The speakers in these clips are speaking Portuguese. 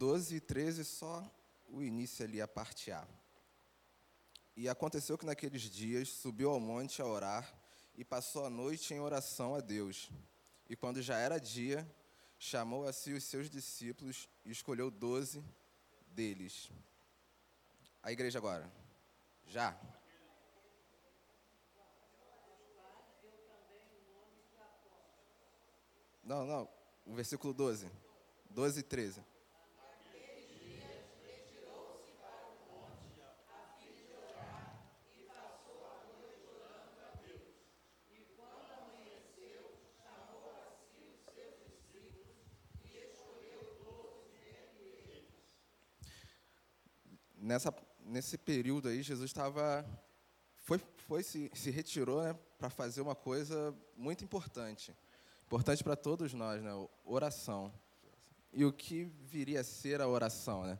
12 e 13, só o início ali, a parte A. E aconteceu que naqueles dias subiu ao monte a orar e passou a noite em oração a Deus. E quando já era dia, chamou a si os seus discípulos e escolheu doze deles. A igreja agora. Já. Não, não. O versículo 12. 12 e 13. Nessa, nesse período aí, Jesus estava. Foi, foi se, se retirou né, para fazer uma coisa muito importante. Importante para todos nós, né? Oração. E o que viria a ser a oração, né?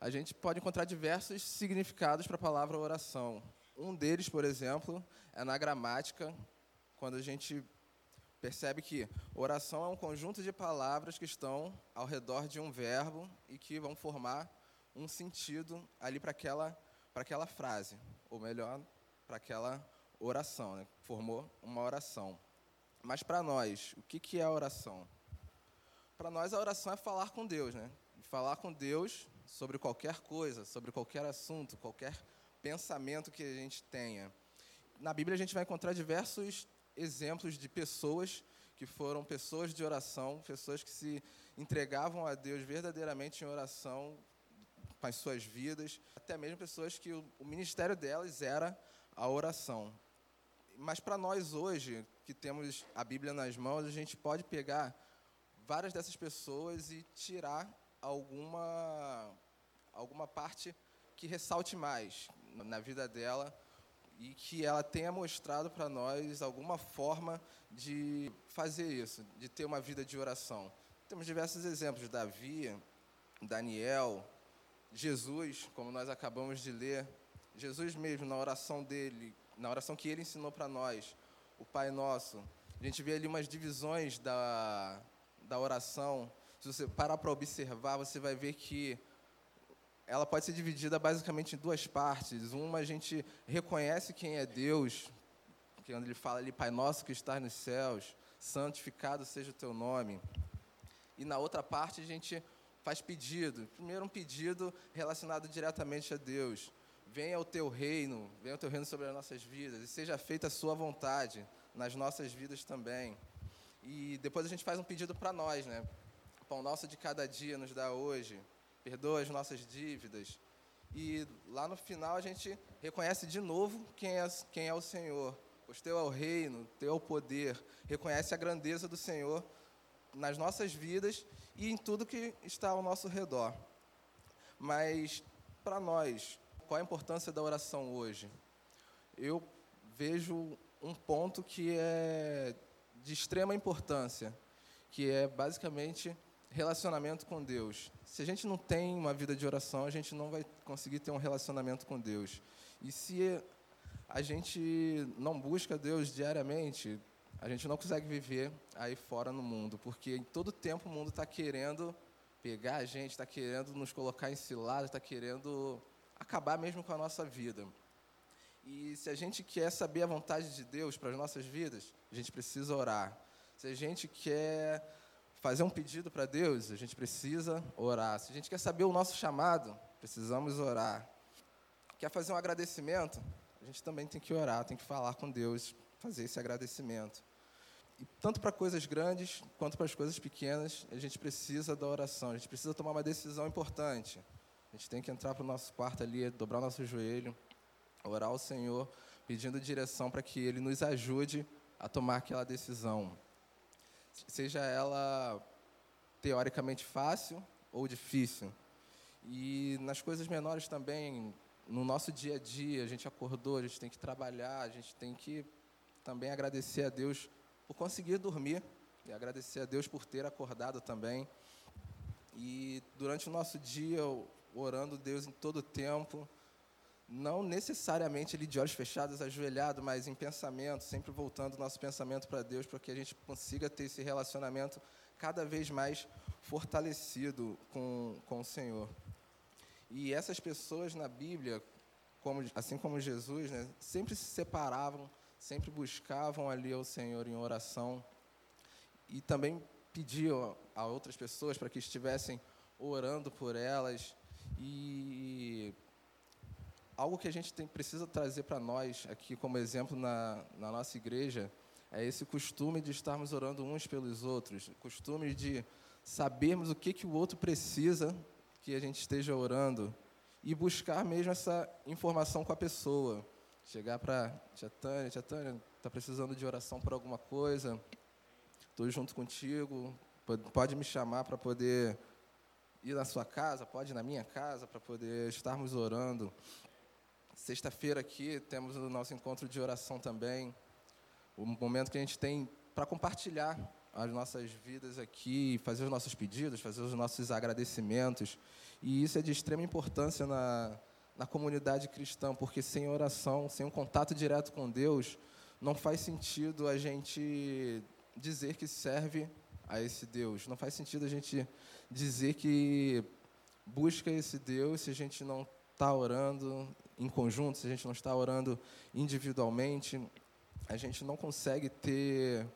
A gente pode encontrar diversos significados para a palavra oração. Um deles, por exemplo, é na gramática, quando a gente percebe que oração é um conjunto de palavras que estão ao redor de um verbo e que vão formar um sentido ali para aquela, aquela frase, ou melhor, para aquela oração, né? formou uma oração. Mas para nós, o que, que é a oração? Para nós, a oração é falar com Deus, né? Falar com Deus sobre qualquer coisa, sobre qualquer assunto, qualquer pensamento que a gente tenha. Na Bíblia, a gente vai encontrar diversos exemplos de pessoas que foram pessoas de oração, pessoas que se entregavam a Deus verdadeiramente em oração, com as suas vidas, até mesmo pessoas que o, ministério delas era a oração. Mas para nós hoje, que temos a Bíblia nas mãos, a gente pode pegar várias dessas pessoas e tirar alguma, alguma parte que ressalte mais na vida dela e que ela tenha mostrado para nós alguma forma de fazer isso, de ter uma vida de oração. Temos diversos exemplos: Davi, Daniel, Jesus, como nós acabamos de ler, Jesus mesmo, na oração dele, na oração que ele ensinou para nós, o Pai Nosso, a gente vê ali umas divisões da, da oração. Se você parar para observar, você vai ver que ela pode ser dividida basicamente em duas partes. Uma, a gente reconhece quem é Deus, que quando ele fala ali, Pai Nosso que está nos céus, santificado seja o teu nome. E na outra parte, a gente faz pedido. Primeiro, um pedido relacionado diretamente a Deus. Venha o teu reino, venha o teu reino sobre as nossas vidas, e seja feita a sua vontade nas nossas vidas também. E depois a gente faz um pedido para nós, né? Pão nosso de cada dia nos dá hoje, perdoa as nossas dívidas. E lá no final a gente reconhece de novo quem é, quem é o Senhor. Pois teu é o reino, teu é o poder. Reconhece a grandeza do Senhor nas nossas vidas e em tudo que está ao nosso redor. Mas, para nós, qual a importância da oração hoje? Eu vejo um ponto que é de extrema importância, que é basicamente relacionamento com Deus. Se a gente não tem uma vida de oração, a gente não vai conseguir ter um relacionamento com Deus. E se a gente não busca Deus diariamente, a gente não consegue viver aí fora no mundo, porque em todo tempo o mundo está querendo pegar a gente, está querendo nos colocar em cilada, está querendo acabar mesmo com a nossa vida. E se a gente quer saber a vontade de Deus para as nossas vidas, a gente precisa orar. Se a gente quer fazer um pedido para Deus, a gente precisa orar. Se a gente quer saber o nosso chamado, precisamos orar. Quer fazer um agradecimento? A gente também tem que orar, tem que falar com Deus, fazer esse agradecimento. Tanto para coisas grandes quanto para as coisas pequenas, a gente precisa da oração, a gente precisa tomar uma decisão importante. A gente tem que entrar para o nosso quarto ali, dobrar o nosso joelho, orar ao Senhor, pedindo direção para que Ele nos ajude a tomar aquela decisão. Seja ela teoricamente fácil ou difícil. E nas coisas menores também, no nosso dia a dia, a gente acordou, a gente tem que trabalhar, a gente tem que também agradecer a Deus por conseguir dormir e agradecer a Deus por ter acordado também. E durante o nosso dia, orando Deus em todo o tempo, não necessariamente ele de olhos fechados, ajoelhado, mas em pensamento, sempre voltando o nosso pensamento para Deus, para que a gente consiga ter esse relacionamento cada vez mais fortalecido com, com o Senhor. E essas pessoas na Bíblia, como, assim como Jesus, né, sempre se separavam, sempre buscavam ali ao Senhor em oração e também pediam a outras pessoas para que estivessem orando por elas. E algo que a gente tem, precisa trazer para nós aqui como exemplo na, na nossa igreja é esse costume de estarmos orando uns pelos outros, costume de sabermos o que, que o outro precisa que a gente esteja orando e buscar mesmo essa informação com a pessoa. Chegar para Tia Tânia, Tia Tânia, está precisando de oração por alguma coisa? Estou junto contigo, pode me chamar para poder ir na sua casa, pode ir na minha casa, para poder estarmos orando. Sexta-feira aqui temos o nosso encontro de oração também, o momento que a gente tem para compartilhar as nossas vidas aqui, fazer os nossos pedidos, fazer os nossos agradecimentos. E isso é de extrema importância na, na comunidade cristã, porque sem oração, sem um contato direto com Deus, não faz sentido a gente dizer que serve a esse Deus. Não faz sentido a gente dizer que busca esse Deus se a gente não está orando em conjunto, se a gente não está orando individualmente. A gente não consegue ter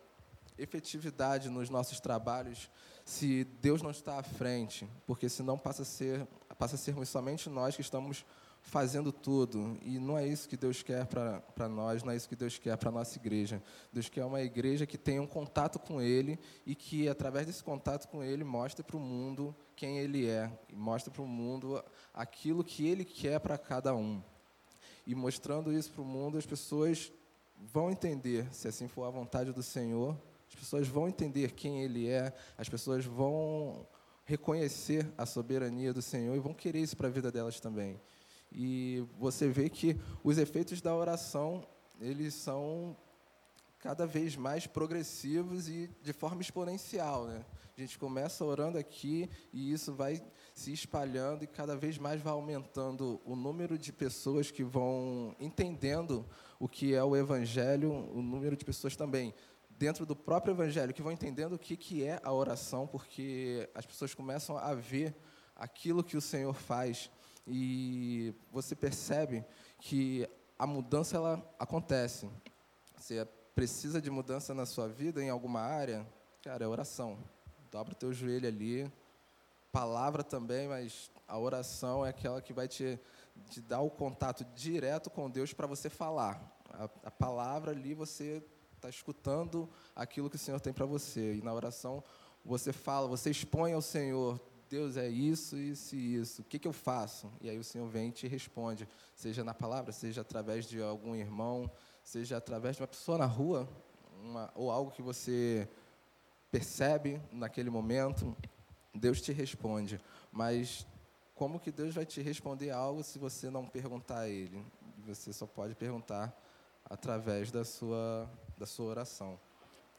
efetividade nos nossos trabalhos se Deus não está à frente, porque senão passa a ser passa a sermos somente nós que estamos fazendo tudo. E não é isso que Deus quer para nós, não é isso que Deus quer para a nossa igreja. Deus quer uma igreja que tenha um contato com Ele e que, através desse contato com Ele, mostre para o mundo quem Ele é, e mostre para o mundo aquilo que Ele quer para cada um. E mostrando isso para o mundo, as pessoas vão entender, se assim for a vontade do Senhor, as pessoas vão entender quem Ele é, as pessoas vão reconhecer a soberania do Senhor e vão querer isso para a vida delas também. E você vê que os efeitos da oração, eles são cada vez mais progressivos e de forma exponencial, né? A gente começa orando aqui e isso vai se espalhando e cada vez mais vai aumentando o número de pessoas que vão entendendo o que é o evangelho, o número de pessoas também dentro do próprio evangelho que vão entendendo o que, que é a oração, porque as pessoas começam a ver aquilo que o Senhor faz e você percebe que a mudança ela acontece. Você precisa de mudança na sua vida em alguma área, cara, é oração. Dobra o teu joelho ali. Palavra também, mas a oração é aquela que vai te, te dar o contato direto com Deus para você falar. A, a palavra ali você está escutando aquilo que o Senhor tem para você. E na oração você fala, você expõe ao Senhor, Deus é isso, isso e isso. O que, que eu faço? E aí o Senhor vem e te responde, seja na palavra, seja através de algum irmão, seja através de uma pessoa na rua, uma, ou algo que você percebe naquele momento, Deus te responde. Mas como que Deus vai te responder algo se você não perguntar a Ele? Você só pode perguntar através da sua, da sua oração.